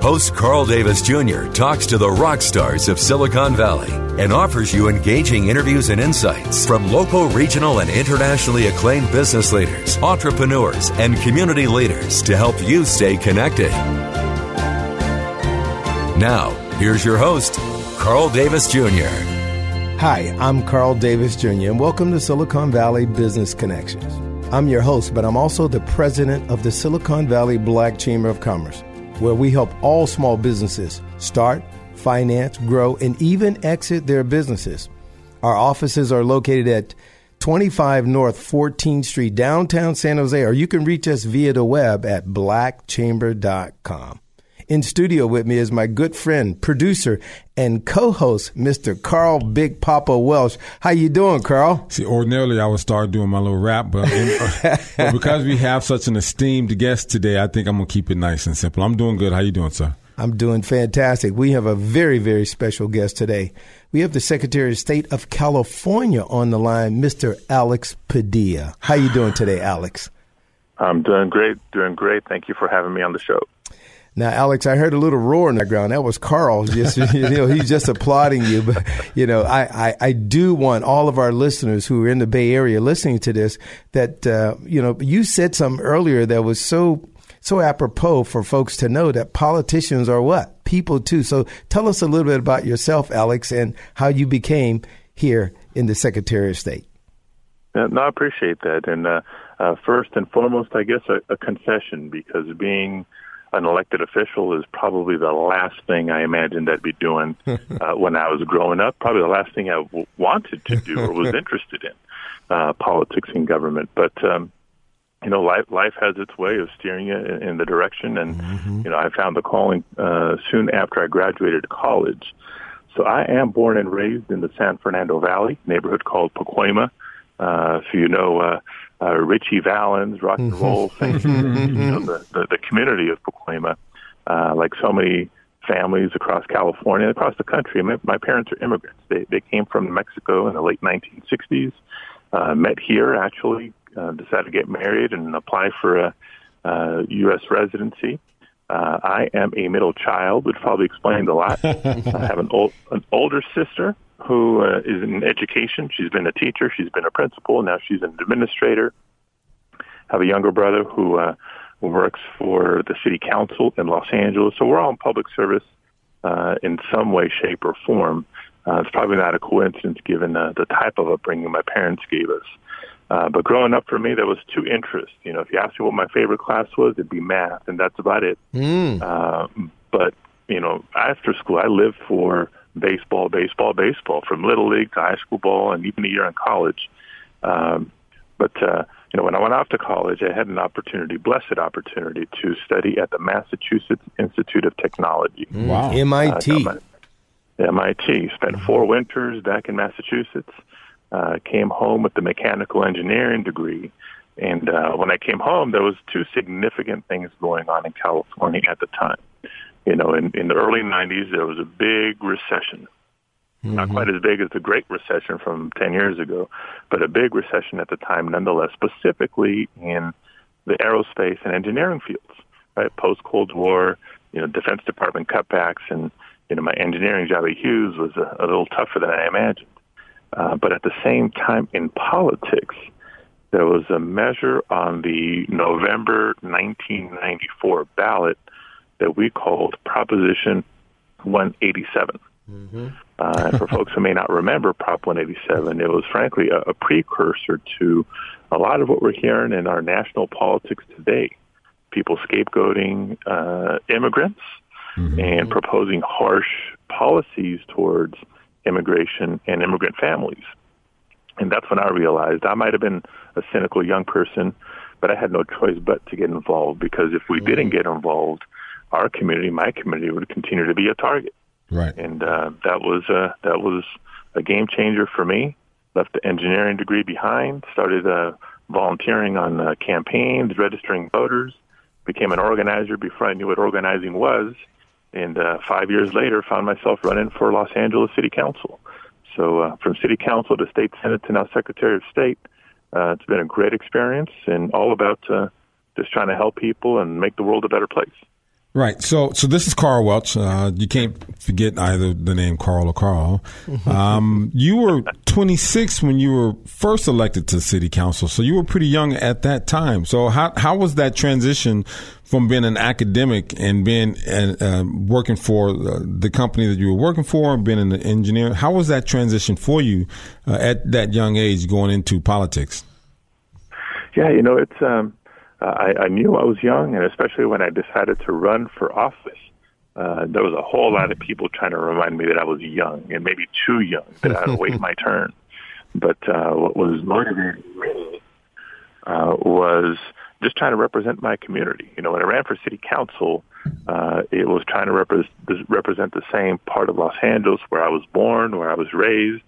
Host Carl Davis Jr. talks to the rock stars of Silicon Valley and offers you engaging interviews and insights from local, regional, and internationally acclaimed business leaders, entrepreneurs, and community leaders to help you stay connected. Now, here's your host, Carl Davis Jr. Hi, I'm Carl Davis Jr., and welcome to Silicon Valley Business Connections. I'm your host, but I'm also the president of the Silicon Valley Black Chamber of Commerce where we help all small businesses start, finance, grow, and even exit their businesses. Our offices are located at 25 North 14th Street, downtown San Jose, or you can reach us via the web at blackchamber.com. In studio with me is my good friend, producer, and co-host, Mr. Carl Big Papa Welsh. How you doing, Carl? See, ordinarily I would start doing my little rap, but, uh, but because we have such an esteemed guest today, I think I'm gonna keep it nice and simple. I'm doing good. How you doing, sir? I'm doing fantastic. We have a very, very special guest today. We have the Secretary of State of California on the line, Mr. Alex Padilla. How you doing today, Alex? I'm doing great, doing great. Thank you for having me on the show. Now, Alex, I heard a little roar in the background. That was Carl. Just you know, he's just applauding you. But you know, I, I, I, do want all of our listeners who are in the Bay Area listening to this that uh, you know you said something earlier that was so so apropos for folks to know that politicians are what people too. So tell us a little bit about yourself, Alex, and how you became here in the Secretary of State. Uh, no, I appreciate that. And uh, uh, first and foremost, I guess a, a concession because being an elected official is probably the last thing I imagined I'd be doing uh, when I was growing up. Probably the last thing I w- wanted to do or was interested in uh, politics and government. But um, you know, life life has its way of steering you in, in the direction, and mm-hmm. you know, I found the calling uh, soon after I graduated college. So I am born and raised in the San Fernando Valley neighborhood called Pacoima. Uh, if you know uh, uh, Ritchie Valens, rock and roll, things, you know, the, the, the community of Pacoima, uh, like so many families across California, across the country. My, my parents are immigrants. They they came from Mexico in the late 1960s. Uh, met here actually. Uh, decided to get married and apply for a uh, U.S. residency. Uh, I am a middle child, which probably explains a lot. I have an old an older sister who uh, is in education. She's been a teacher, she's been a principal, now she's an administrator. I have a younger brother who uh, works for the city council in Los Angeles. So we're all in public service uh, in some way, shape, or form. Uh, it's probably not a coincidence given uh, the type of upbringing my parents gave us. Uh, but growing up for me, there was two interests. You know, if you asked me what my favorite class was, it'd be math, and that's about it. Mm. Uh, but you know, after school, I lived for baseball, baseball, baseball, from little league to high school ball, and even a year in college. Um, but uh, you know, when I went off to college, I had an opportunity, blessed opportunity, to study at the Massachusetts Institute of Technology. Mm. Wow, MIT. Uh, MIT. Spent mm-hmm. four winters back in Massachusetts. Uh, came home with the mechanical engineering degree. And uh, when I came home, there was two significant things going on in California at the time. You know, in, in the early 90s, there was a big recession. Mm-hmm. Not quite as big as the Great Recession from 10 years ago, but a big recession at the time nonetheless, specifically in the aerospace and engineering fields, right? Post Cold War, you know, Defense Department cutbacks, and, you know, my engineering job at Hughes was a, a little tougher than I imagined. Uh, but at the same time, in politics, there was a measure on the November 1994 ballot that we called Proposition 187. Mm-hmm. Uh, for folks who may not remember Prop 187, it was frankly a, a precursor to a lot of what we're hearing in our national politics today. People scapegoating uh, immigrants mm-hmm. and proposing harsh policies towards immigration and immigrant families. And that's when I realized I might have been a cynical young person, but I had no choice but to get involved because if we mm-hmm. didn't get involved, our community, my community, would continue to be a target. Right. And uh, that was uh, that was a game changer for me. Left the engineering degree behind. Started uh, volunteering on uh, campaigns, registering voters. Became an organizer before I knew what organizing was. And uh, five years later, found myself running for Los Angeles City Council. So uh, from City Council to State Senate to now Secretary of State, uh, it's been a great experience and all about uh, just trying to help people and make the world a better place. Right. So, so this is Carl Welch. Uh, you can't forget either the name Carl or Carl. Um, you were 26 when you were first elected to city council, so you were pretty young at that time. So, how how was that transition from being an academic and being and, uh, working for the company that you were working for, and being an engineer? How was that transition for you uh, at that young age going into politics? Yeah, you know, it's um, uh, I, I knew I was young, and especially when I decided to run for office, uh, there was a whole lot of people trying to remind me that I was young and maybe too young, that I had to wait my turn. But uh, what was motivating me uh, was just trying to represent my community. You know, when I ran for city council, uh, it was trying to repre- represent the same part of Los Angeles where I was born, where I was raised,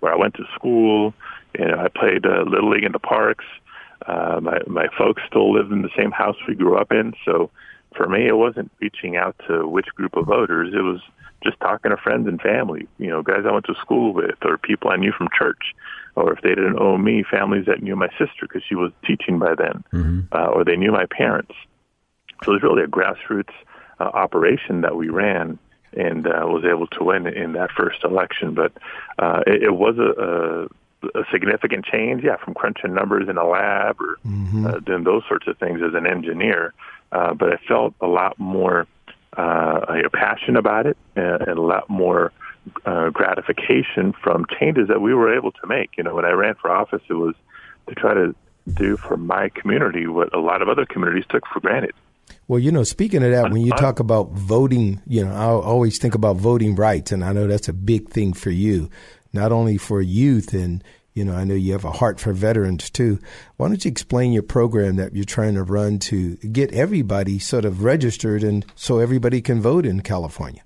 where I went to school. You know, I played uh, little league in the parks. Uh, my my folks still lived in the same house we grew up in, so for me, it wasn't reaching out to which group of voters. It was just talking to friends and family, you know, guys I went to school with, or people I knew from church, or if they didn't know me, families that knew my sister because she was teaching by then, mm-hmm. uh, or they knew my parents. So it was really a grassroots uh, operation that we ran and uh, was able to win in that first election. But uh, it, it was a, a a significant change, yeah, from crunching numbers in a lab or mm-hmm. uh, doing those sorts of things as an engineer. Uh, but I felt a lot more uh, passion about it and, and a lot more uh, gratification from changes that we were able to make. You know, when I ran for office, it was to try to do for my community what a lot of other communities took for granted. Well, you know, speaking of that, when you talk about voting, you know, I always think about voting rights, and I know that's a big thing for you not only for youth and you know, I know you have a heart for veterans too. Why don't you explain your program that you're trying to run to get everybody sort of registered and so everybody can vote in California?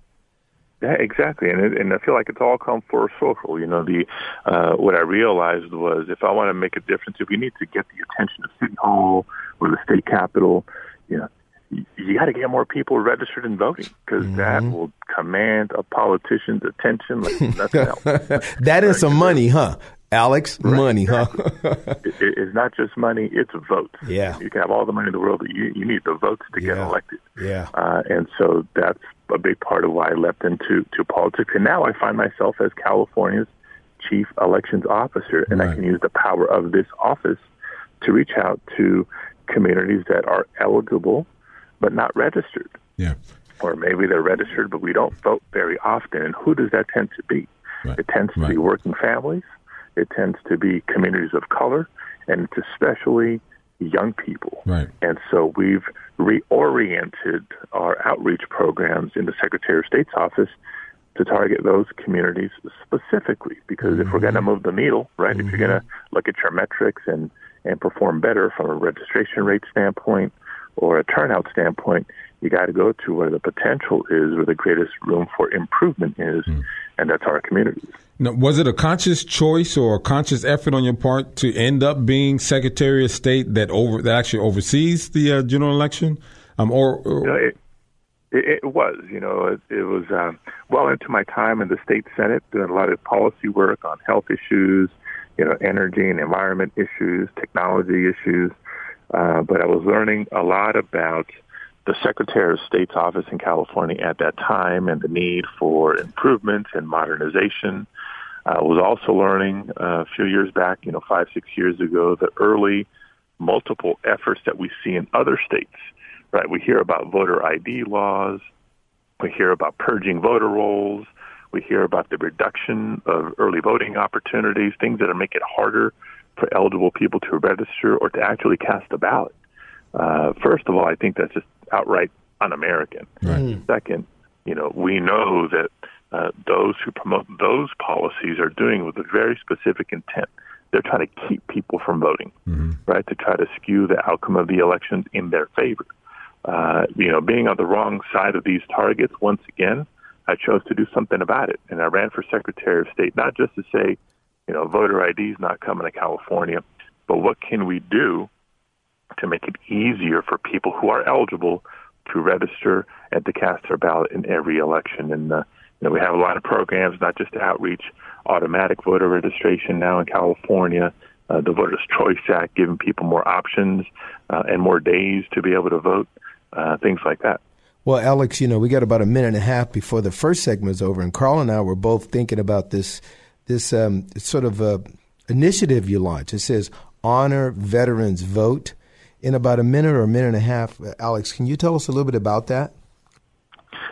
Yeah, exactly, and it, and I feel like it's all come for social. You know, the uh, what I realized was if I want to make a difference, if we need to get the attention of City Hall or the state capitol, you know, you got to get more people registered and voting because mm-hmm. that will command a politician's attention like nothing else. that is some money, huh? Alex, right. money, huh? it, it's not just money; it's votes. Yeah, you can have all the money in the world, but you, you need the votes to yeah. get elected. Yeah, uh, and so that's a big part of why I leapt into to politics, and now I find myself as California's chief elections officer, and right. I can use the power of this office to reach out to communities that are eligible but not registered. Yeah. Or maybe they're registered, but we don't vote very often. And who does that tend to be? Right. It tends to right. be working families. It tends to be communities of color, and it's especially young people. Right. And so we've reoriented our outreach programs in the Secretary of State's office to target those communities specifically. Because mm-hmm. if we're going to mm-hmm. move the needle, right, mm-hmm. if you're going to mm-hmm. look at your metrics and, and perform better from a registration rate standpoint, or a turnout standpoint, you got to go to where the potential is, where the greatest room for improvement is, mm. and that's our communities. Now, was it a conscious choice or a conscious effort on your part to end up being Secretary of State that over that actually oversees the uh, general election? Um, or, or... You know, it, it, it, was, you know, it, it was um, well into my time in the state senate, doing a lot of policy work on health issues, you know, energy and environment issues, technology issues. Uh, but I was learning a lot about the Secretary of State's office in California at that time and the need for improvements and modernization. I was also learning uh, a few years back, you know, five, six years ago, the early multiple efforts that we see in other states, right? We hear about voter ID laws. We hear about purging voter rolls. We hear about the reduction of early voting opportunities, things that making it harder for eligible people to register or to actually cast a ballot. Uh, first of all, I think that's just outright un-American. Right. Second, you know, we know that uh, those who promote those policies are doing with a very specific intent. They're trying to keep people from voting, mm-hmm. right? To try to skew the outcome of the elections in their favor. Uh, you know, being on the wrong side of these targets once again, I chose to do something about it, and I ran for Secretary of State not just to say, you know, voter ID is not coming to California, but what can we do to make it easier for people who are eligible to register and to cast their ballot in every election. And uh, you know, we have a lot of programs, not just outreach automatic voter registration now in California, uh, the Voters' Choice Act, giving people more options uh, and more days to be able to vote, uh, things like that. Well, Alex, you know, we got about a minute and a half before the first segment is over, and Carl and I were both thinking about this this um, sort of uh, initiative you launched. It says honor veterans vote in about a minute or a minute and a half. Alex, can you tell us a little bit about that?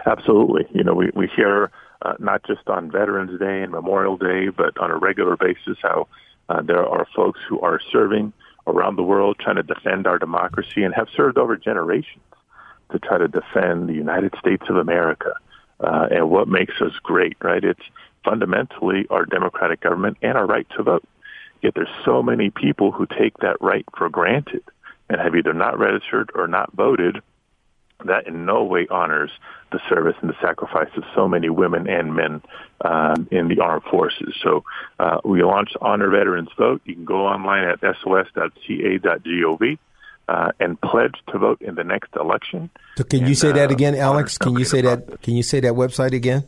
Absolutely. You know, we, we hear uh, not just on Veterans Day and Memorial Day, but on a regular basis how uh, there are folks who are serving around the world trying to defend our democracy and have served over generations to try to defend the United States of America uh, and what makes us great, right? It's fundamentally our democratic government and our right to vote. Yet there's so many people who take that right for granted and have either not registered or not voted, that in no way honors the service and the sacrifice of so many women and men um, in the armed forces. So uh, we launched Honor Veterans Vote. You can go online at sos.ca.gov. Uh, and pledge to vote in the next election. So can and, you say that uh, again, Alex? Can you say that? Can you say that website again?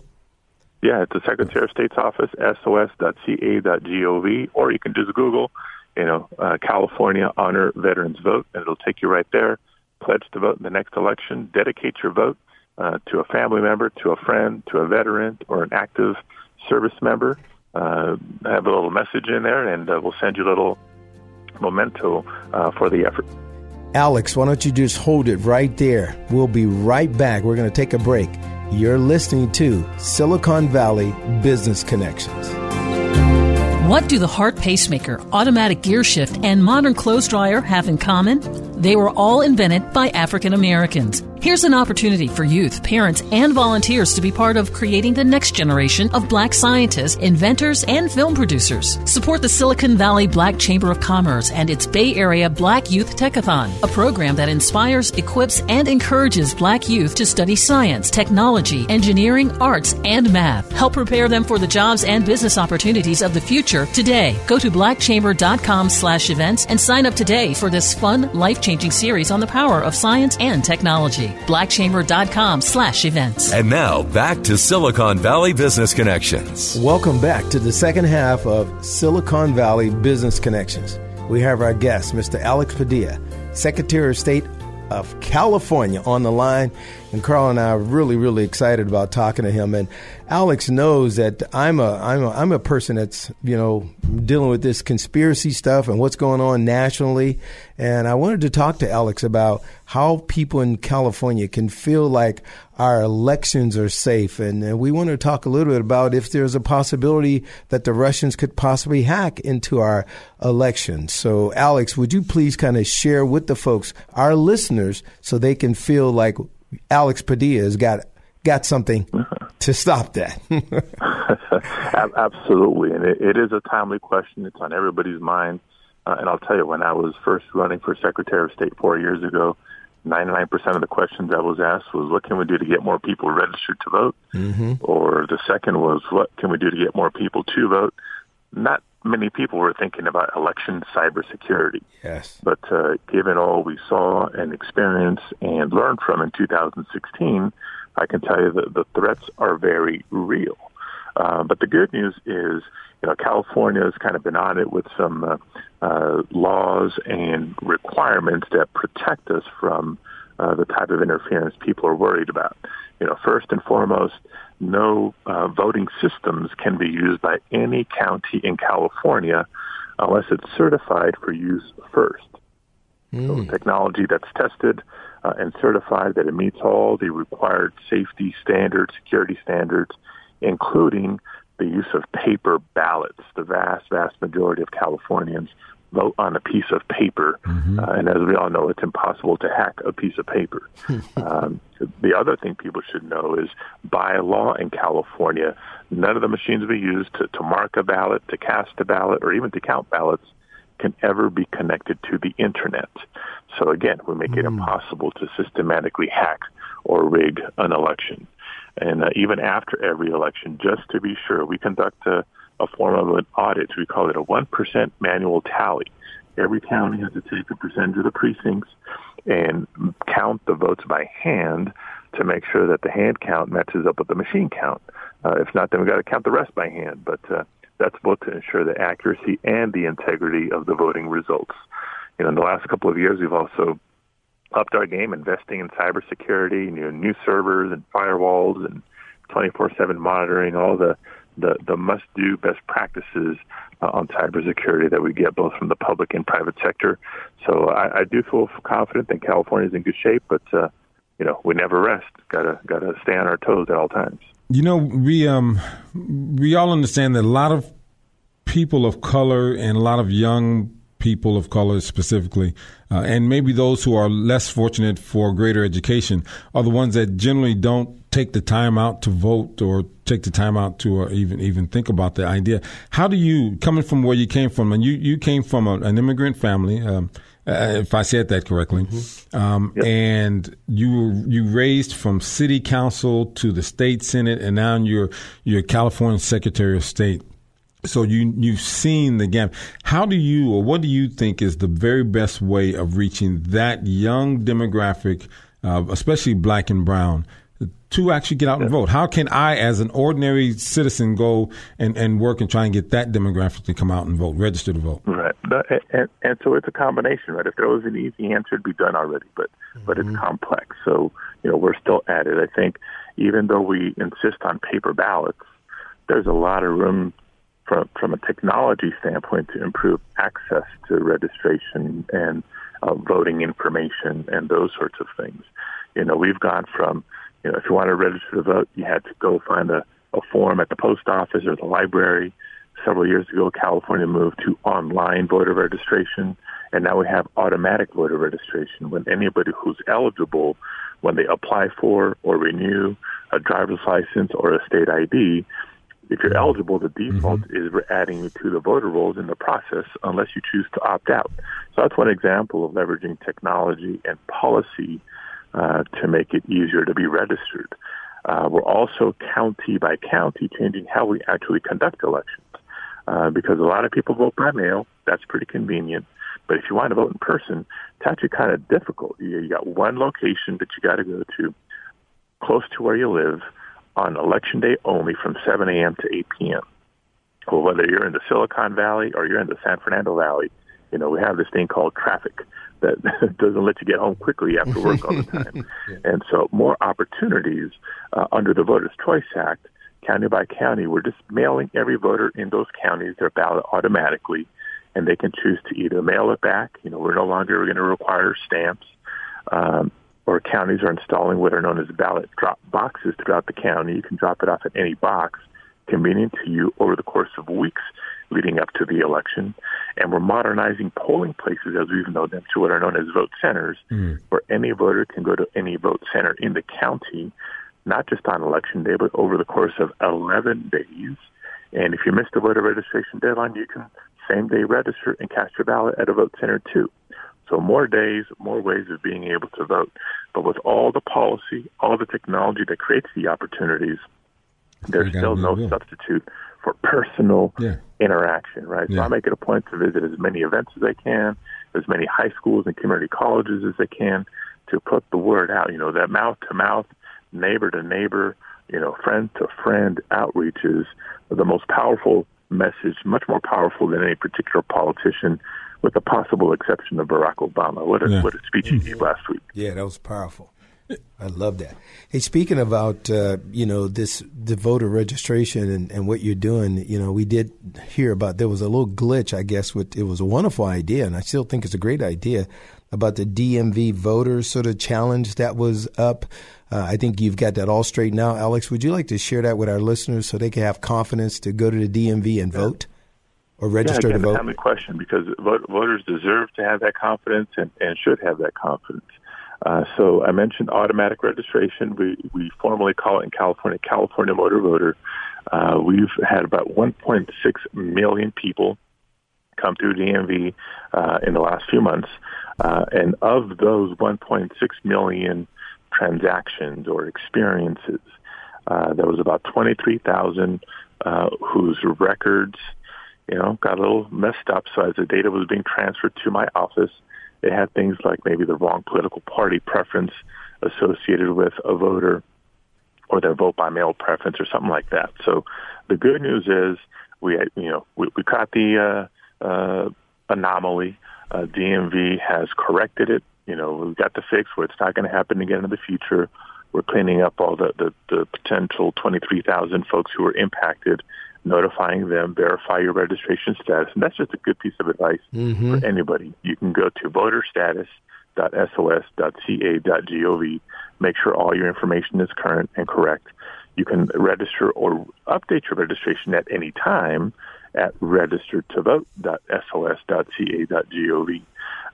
Yeah, it's the Secretary of State's office, sos.ca.gov, or you can just Google you know, uh, California Honor Veterans Vote, and it'll take you right there. Pledge to vote in the next election. Dedicate your vote uh, to a family member, to a friend, to a veteran, or an active service member. Uh, have a little message in there, and uh, we'll send you a little memento uh, for the effort. Alex, why don't you just hold it right there? We'll be right back. We're going to take a break. You're listening to Silicon Valley Business Connections. What do the heart pacemaker, automatic gear shift, and modern clothes dryer have in common? They were all invented by African Americans. Here's an opportunity for youth, parents, and volunteers to be part of creating the next generation of black scientists, inventors, and film producers. Support the Silicon Valley Black Chamber of Commerce and its Bay Area Black Youth Techathon, a program that inspires, equips, and encourages black youth to study science, technology, engineering, arts, and math. Help prepare them for the jobs and business opportunities of the future today. Go to blackchamber.com slash events and sign up today for this fun, life-changing series on the power of science and technology blackchamber.com slash events. And now back to Silicon Valley Business Connections. Welcome back to the second half of Silicon Valley Business Connections. We have our guest, Mr. Alex Padilla, Secretary of State of California on the line. And Carl and I are really, really excited about talking to him. And Alex knows that I'm a, I'm a, I'm a person that's, you know, dealing with this conspiracy stuff and what's going on nationally. And I wanted to talk to Alex about how people in California can feel like our elections are safe. And, and we want to talk a little bit about if there's a possibility that the Russians could possibly hack into our elections. So, Alex, would you please kind of share with the folks, our listeners, so they can feel like Alex Padilla has got got something to stop that. Absolutely, and it, it is a timely question. It's on everybody's mind. Uh, and I'll tell you, when I was first running for Secretary of State four years ago, 99% of the questions I was asked was, what can we do to get more people registered to vote? Mm-hmm. Or the second was, what can we do to get more people to vote? Not many people were thinking about election cybersecurity. Yes. But uh, given all we saw and experienced and learned from in 2016, I can tell you that the threats are very real. Uh, but the good news is, you know, California has kind of been on it with some uh, uh, laws and requirements that protect us from uh, the type of interference people are worried about. You know, first and foremost, no uh, voting systems can be used by any county in California unless it's certified for use first. Mm. So hmm. technology that's tested uh, and certified that it meets all the required safety standards, security standards, including the use of paper ballots. The vast, vast majority of Californians vote on a piece of paper, mm-hmm. uh, and as we all know, it's impossible to hack a piece of paper. um, the other thing people should know is, by law in California, none of the machines we use to, to mark a ballot, to cast a ballot, or even to count ballots can ever be connected to the internet. So again, we make mm. it impossible to systematically hack or rig an election. And uh, even after every election, just to be sure, we conduct a a form of an audit. We call it a 1% manual tally. Every county has to take a percentage of the precincts and count the votes by hand to make sure that the hand count matches up with the machine count. Uh, if not, then we've got to count the rest by hand. But uh, that's both to ensure the accuracy and the integrity of the voting results. You know, in the last couple of years, we've also upped our game, investing in cybersecurity, you know, new servers and firewalls and 24/7 monitoring, all the the, the must do best practices uh, on cybersecurity that we get both from the public and private sector. So I, I do feel confident that California is in good shape, but uh, you know we never rest. Gotta gotta stay on our toes at all times. You know we um we all understand that a lot of people of color and a lot of young people of color specifically, uh, and maybe those who are less fortunate for greater education, are the ones that generally don't take the time out to vote or take the time out to uh, even even think about the idea. How do you, coming from where you came from, and you, you came from a, an immigrant family, um, uh, if I said that correctly, mm-hmm. um, yep. and you you raised from city council to the state senate, and now you're you're California Secretary of State. So you you've seen the gap. How do you, or what do you think is the very best way of reaching that young demographic, uh, especially black and brown, to actually get out and vote? How can I, as an ordinary citizen, go and, and work and try and get that demographic to come out and vote, register to vote? Right, and, and so it's a combination, right? If there was an easy answer, it'd be done already, but mm-hmm. but it's mm-hmm. complex. So you know we're still at it. I think even though we insist on paper ballots, there's a lot of room from from a technology standpoint to improve access to registration and uh, voting information and those sorts of things. You know, we've gone from you know, if you want to register to vote, you had to go find a, a form at the post office or the library. Several years ago, California moved to online voter registration, and now we have automatic voter registration when anybody who's eligible, when they apply for or renew a driver's license or a state ID, if you're eligible, the default mm-hmm. is we're adding you to the voter rolls in the process unless you choose to opt out. So that's one example of leveraging technology and policy uh, to make it easier to be registered. Uh, we're also county by county changing how we actually conduct elections uh, because a lot of people vote by mail. That's pretty convenient. But if you want to vote in person, it's actually kind of difficult. You, you got one location that you got to go to close to where you live on election day only from 7 a.m. to 8 p.m. Well, whether you're in the Silicon Valley or you're in the San Fernando Valley, you know, we have this thing called traffic that doesn't let you get home quickly after work all the time. yeah. And so more opportunities uh, under the Voters' Choice Act, county by county. We're just mailing every voter in those counties their ballot automatically, and they can choose to either mail it back. You know, we're no longer going to require stamps. Um, or counties are installing what are known as ballot drop boxes throughout the county. You can drop it off at any box, convenient to you over the course of weeks leading up to the election. And we're modernizing polling places, as we've known them, to what are known as vote centers, mm. where any voter can go to any vote center in the county, not just on election day, but over the course of 11 days. And if you missed the voter registration deadline, you can same day register and cast your ballot at a vote center too. So more days, more ways of being able to vote. But with all the policy, all the technology that creates the opportunities, there's still no substitute for personal yeah. interaction, right? Yeah. So I make it a point to visit as many events as I can, as many high schools and community colleges as I can to put the word out, you know, that mouth to mouth, neighbor to neighbor, you know, friend to friend outreach is the most powerful message, much more powerful than any particular politician, with the possible exception of Barack Obama. What a, yeah. what a speech he gave last week. Yeah, that was powerful. I love that. Hey, speaking about uh, you know this the voter registration and, and what you're doing, you know, we did hear about there was a little glitch, I guess. With it was a wonderful idea, and I still think it's a great idea about the DMV voters sort of challenge that was up. Uh, I think you've got that all straightened out. Alex, would you like to share that with our listeners so they can have confidence to go to the DMV and vote or register yeah, again, to vote? Timely question because voters deserve to have that confidence and, and should have that confidence. Uh, so I mentioned automatic registration. We we formally call it in California California Motor Voter. Uh, we've had about 1.6 million people come through DMV uh, in the last few months, uh, and of those 1.6 million transactions or experiences, uh, there was about 23,000 uh, whose records, you know, got a little messed up. So as the data was being transferred to my office, it had things like maybe the wrong political party preference associated with a voter or their vote by mail preference or something like that. So the good news is we, you know, we, we caught the uh, uh, anomaly. Uh, DMV has corrected it. You know, we've got the fix where it's not going to happen again in the future. We're cleaning up all the, the, the potential 23,000 folks who were impacted, notifying them, verify your registration status. And that's just a good piece of advice Mm-hmm. for anybody. You can go to voterstatus.sos.ca.gov, make sure all your information is current and correct. You can register or update your registration at any time at registertovote.sos.ca.gov.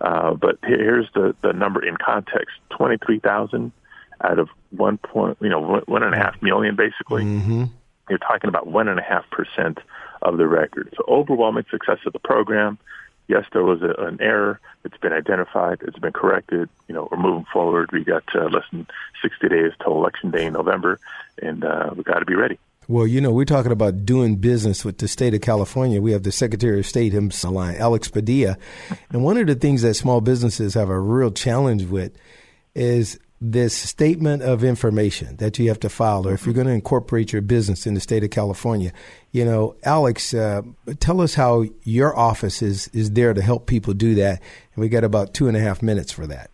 Uh, but here's the, the number in context: twenty-three thousand out of one point, you know, one, one and a half million, basically. Mm-hmm. You're talking about one and a half percent of the record. So overwhelming success of the program. Yes, there was a, an error. It's been identified. It's been corrected. You know, we're moving forward. We got uh, less than 60 days till election day in November, and uh, we got to be ready. Well, you know, we're talking about doing business with the state of California. We have the Secretary of State himself, Alex Padilla. And one of the things that small businesses have a real challenge with is this statement of information that you have to file, or if you're going to incorporate your business in the state of California. You know, Alex, uh, tell us how your office is, is there to help people do that. And we got about two and a half minutes for that.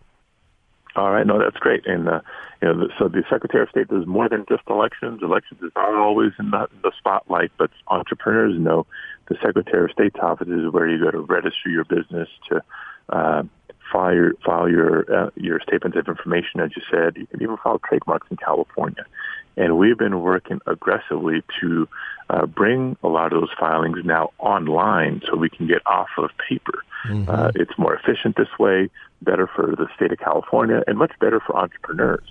All right, no, that's great. And uh, you know, so the Secretary of State does more than just elections. Elections is not always in the, the spotlight, but entrepreneurs know the Secretary of State's office is where you go to register your business to uh, file your file your uh, your statements of information. As you said, you can even file trademarks in California. And we've been working aggressively to uh, bring a lot of those filings now online so we can get off of paper. Mm-hmm. Uh, it's more efficient this way, better for the state of California, and much better for entrepreneurs.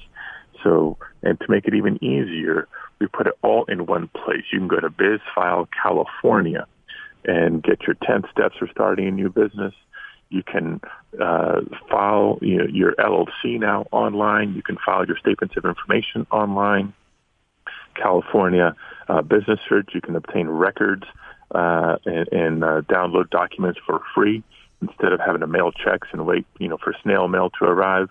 So, and to make it even easier, we put it all in one place. You can go to BizFile California and get your 10 steps for starting a new business. You can uh, file you know, your LLC now online. You can file your statements of information online. California uh, Business Search, you can obtain records uh, and, and uh, download documents for free instead of having to mail checks and wait, you know, for snail mail to arrive.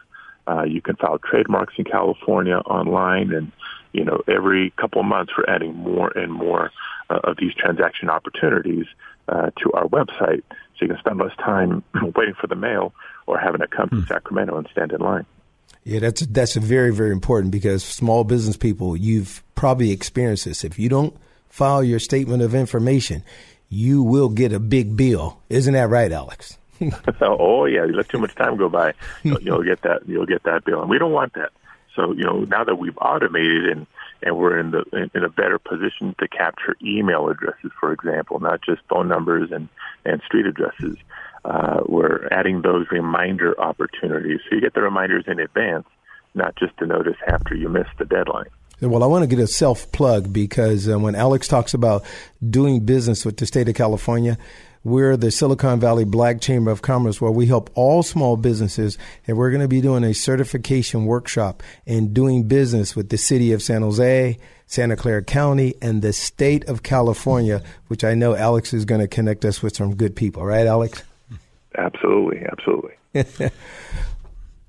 Uh, you can file trademarks in California online, and you know, every couple of months we're adding more and more uh, of these transaction opportunities uh, to our website, so you can spend less time waiting for the mail or having to come to hmm. Sacramento and stand in line. Yeah, that's that's very very important because small business people, you've probably experienced this. If you don't file your statement of information, you will get a big bill. Isn't that right, Alex? oh yeah, you let too much time go by, you'll, you'll get that you'll get that bill, and we don't want that. So you know now that we've automated and and we're in the in, in a better position to capture email addresses, for example, not just phone numbers and and street addresses. Uh, we're adding those reminder opportunities, so you get the reminders in advance, not just to notice after you miss the deadline. Well, I want to get a self plug because uh, when Alex talks about doing business with the state of California, we're the Silicon Valley Black Chamber of Commerce where we help all small businesses and we're going to be doing a certification workshop in doing business with the city of San Jose, Santa Clara County, and the state of California, which I know Alex is going to connect us with some good people, right, Alex? Absolutely, absolutely.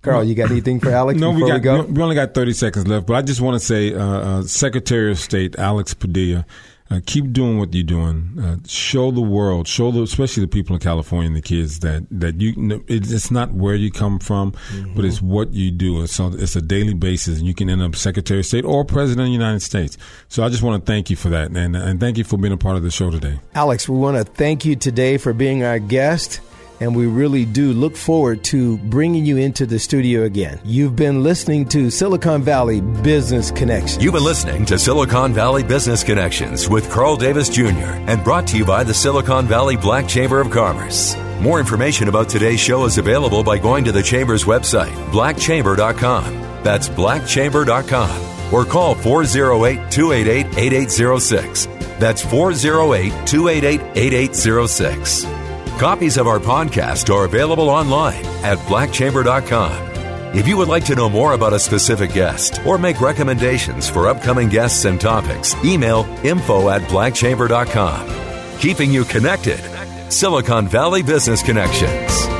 Carl, you got anything for Alex? No, we before got we go. we only got thirty seconds left, but I just want to say, uh, uh, Secretary of State Alex Padilla, uh, keep doing what you're doing. Uh, show the world, show the especially the people in California and the kids that that you. It's not where you come from, but it's what you do. It's on, it's a daily basis, and you can end up Secretary of State or President of the United States. So I just want to thank you for that, and and thank you for being a part of the show today. Alex, we want to thank you today for being our guest. And we really do look forward to bringing you into the studio again. You've been listening to Silicon Valley Business Connections. You've been listening to Silicon Valley Business Connections with Carl Davis Jr. and brought to you by the Silicon Valley Black Chamber of Commerce. More information about today's show is available by going to the Chamber's website, blackchamber.com. That's blackchamber.com. Or call 408 288 8806. That's 408 288 8806. Copies of our podcast are available online at blackchamber.com. If you would like to know more about a specific guest or make recommendations for upcoming guests and topics, email info at blackchamber.com. Keeping you connected. Silicon Valley Business Connections.